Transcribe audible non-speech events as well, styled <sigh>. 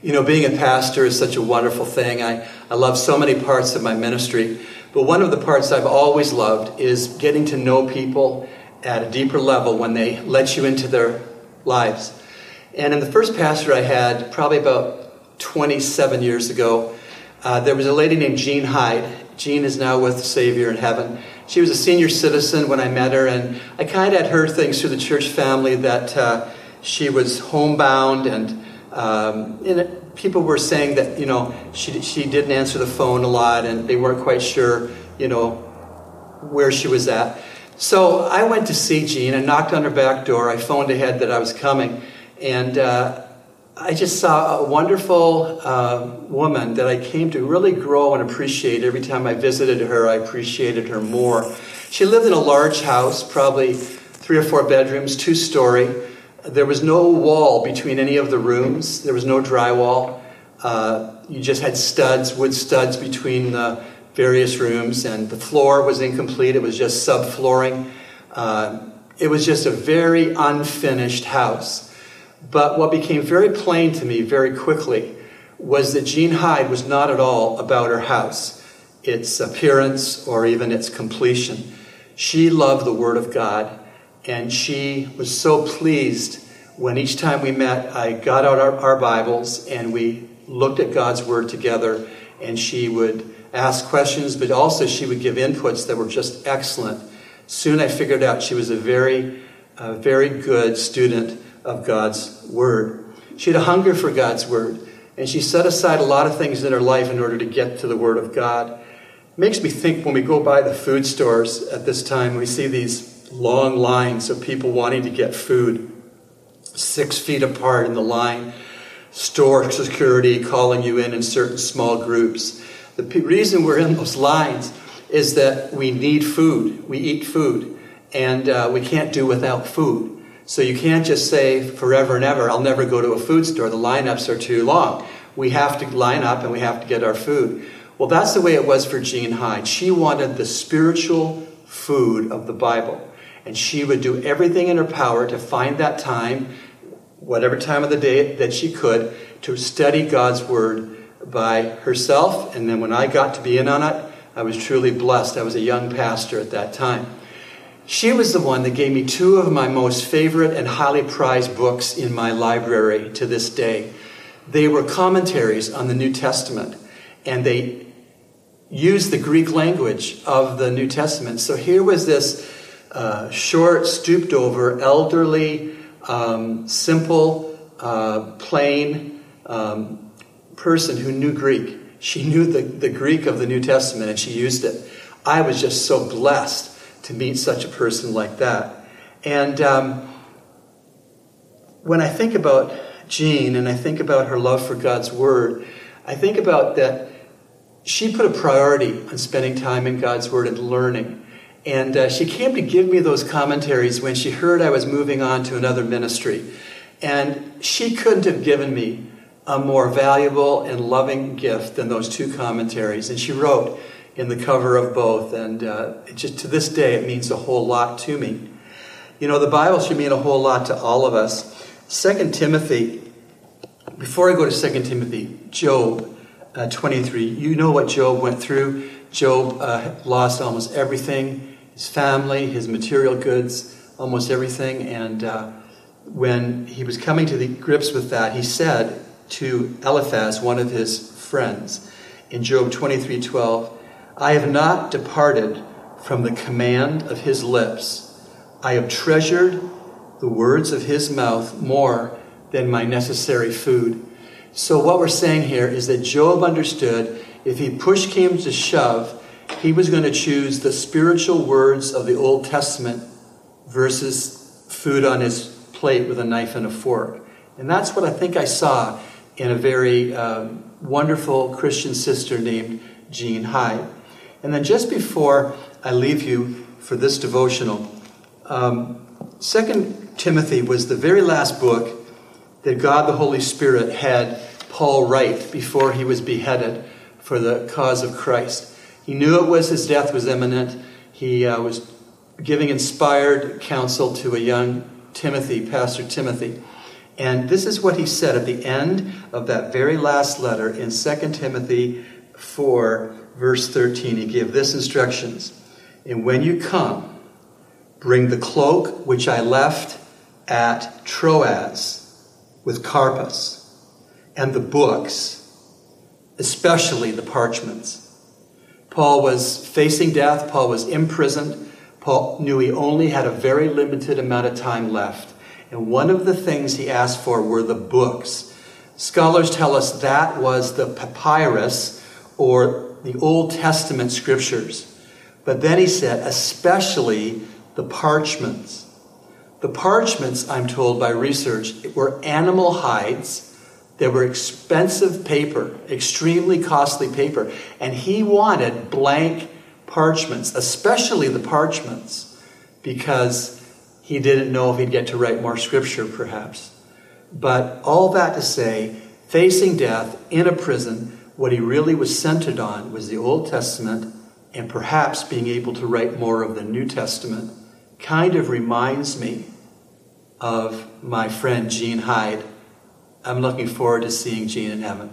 You know, being a pastor is such a wonderful thing. I, I love so many parts of my ministry. But one of the parts I've always loved is getting to know people at a deeper level when they let you into their lives. And in the first pastor I had, probably about 27 years ago, uh, there was a lady named Jean Hyde. Jean is now with the Savior in heaven. She was a senior citizen when I met her, and I kind of had heard things through the church family that uh, she was homebound and um, it, people were saying that you know she she didn't answer the phone a lot, and they weren't quite sure you know where she was at. So I went to see Jean and knocked on her back door. I phoned ahead that I was coming, and uh, I just saw a wonderful uh, woman that I came to really grow and appreciate. Every time I visited her, I appreciated her more. She lived in a large house, probably three or four bedrooms, two story. There was no wall between any of the rooms. There was no drywall. Uh, you just had studs, wood studs between the various rooms, and the floor was incomplete. It was just subflooring. Uh, it was just a very unfinished house. But what became very plain to me very quickly was that Jean Hyde was not at all about her house, its appearance, or even its completion. She loved the Word of God and she was so pleased when each time we met, I got out our, our Bibles and we looked at God's Word together. And she would ask questions, but also she would give inputs that were just excellent. Soon I figured out she was a very, very good student of God's Word. She had a hunger for God's Word, and she set aside a lot of things in her life in order to get to the Word of God. It makes me think when we go by the food stores at this time, we see these long lines of people wanting to get food, six feet apart in the line, store security calling you in in certain small groups. The p- reason we're in those lines is that we need food. We eat food, and uh, we can't do without food. So you can't just say forever and ever, I'll never go to a food store. The lineups are too long. We have to line up and we have to get our food. Well, that's the way it was for Jean Hyde. She wanted the spiritual food of the Bible. And she would do everything in her power to find that time, whatever time of the day that she could, to study God's Word by herself. And then when I got to be in on it, I was truly blessed. I was a young pastor at that time. She was the one that gave me two of my most favorite and highly prized books in my library to this day. They were commentaries on the New Testament, and they used the Greek language of the New Testament. So here was this uh, short, stooped over, elderly, um, simple, uh, plain um, person who knew Greek. She <laughs> knew the, the Greek of the New Testament and she used it. I was just so blessed to meet such a person like that. And um, when I think about Jean and I think about her love for God's Word, I think about that she put a priority on spending time in God's Word and learning. And uh, she came to give me those commentaries when she heard I was moving on to another ministry. And she couldn't have given me a more valuable and loving gift than those two commentaries. And she wrote in the cover of both. And uh, just to this day, it means a whole lot to me. You know, the Bible should mean a whole lot to all of us. Second Timothy, before I go to Second Timothy, Job uh, 23, you know what Job went through. Job uh, lost almost everything his family, his material goods, almost everything. And uh, when he was coming to the grips with that, he said to Eliphaz, one of his friends, in Job 23 12, I have not departed from the command of his lips. I have treasured the words of his mouth more than my necessary food. So, what we're saying here is that Job understood if he push came to shove, he was going to choose the spiritual words of the Old Testament versus food on his plate with a knife and a fork. And that's what I think I saw in a very um, wonderful Christian sister named Jean Hyde. And then just before I leave you for this devotional, um, Second Timothy was the very last book that God the Holy Spirit had Paul write before he was beheaded for the cause of Christ. He knew it was his death was imminent. He uh, was giving inspired counsel to a young Timothy, Pastor Timothy. And this is what he said at the end of that very last letter in 2 Timothy 4, verse 13. He gave this instructions. And when you come, bring the cloak which I left at Troas with Carpus, and the books, especially the parchments. Paul was facing death, Paul was imprisoned. Paul knew he only had a very limited amount of time left. And one of the things he asked for were the books. Scholars tell us that was the papyrus or the Old Testament scriptures. But then he said, especially the parchments. The parchments, I'm told by research, were animal hides. They were expensive paper, extremely costly paper. And he wanted blank parchments, especially the parchments, because he didn't know if he'd get to write more scripture, perhaps. But all that to say, facing death in a prison, what he really was centered on was the Old Testament and perhaps being able to write more of the New Testament. Kind of reminds me of my friend Jean Hyde. I'm looking forward to seeing Jean in heaven.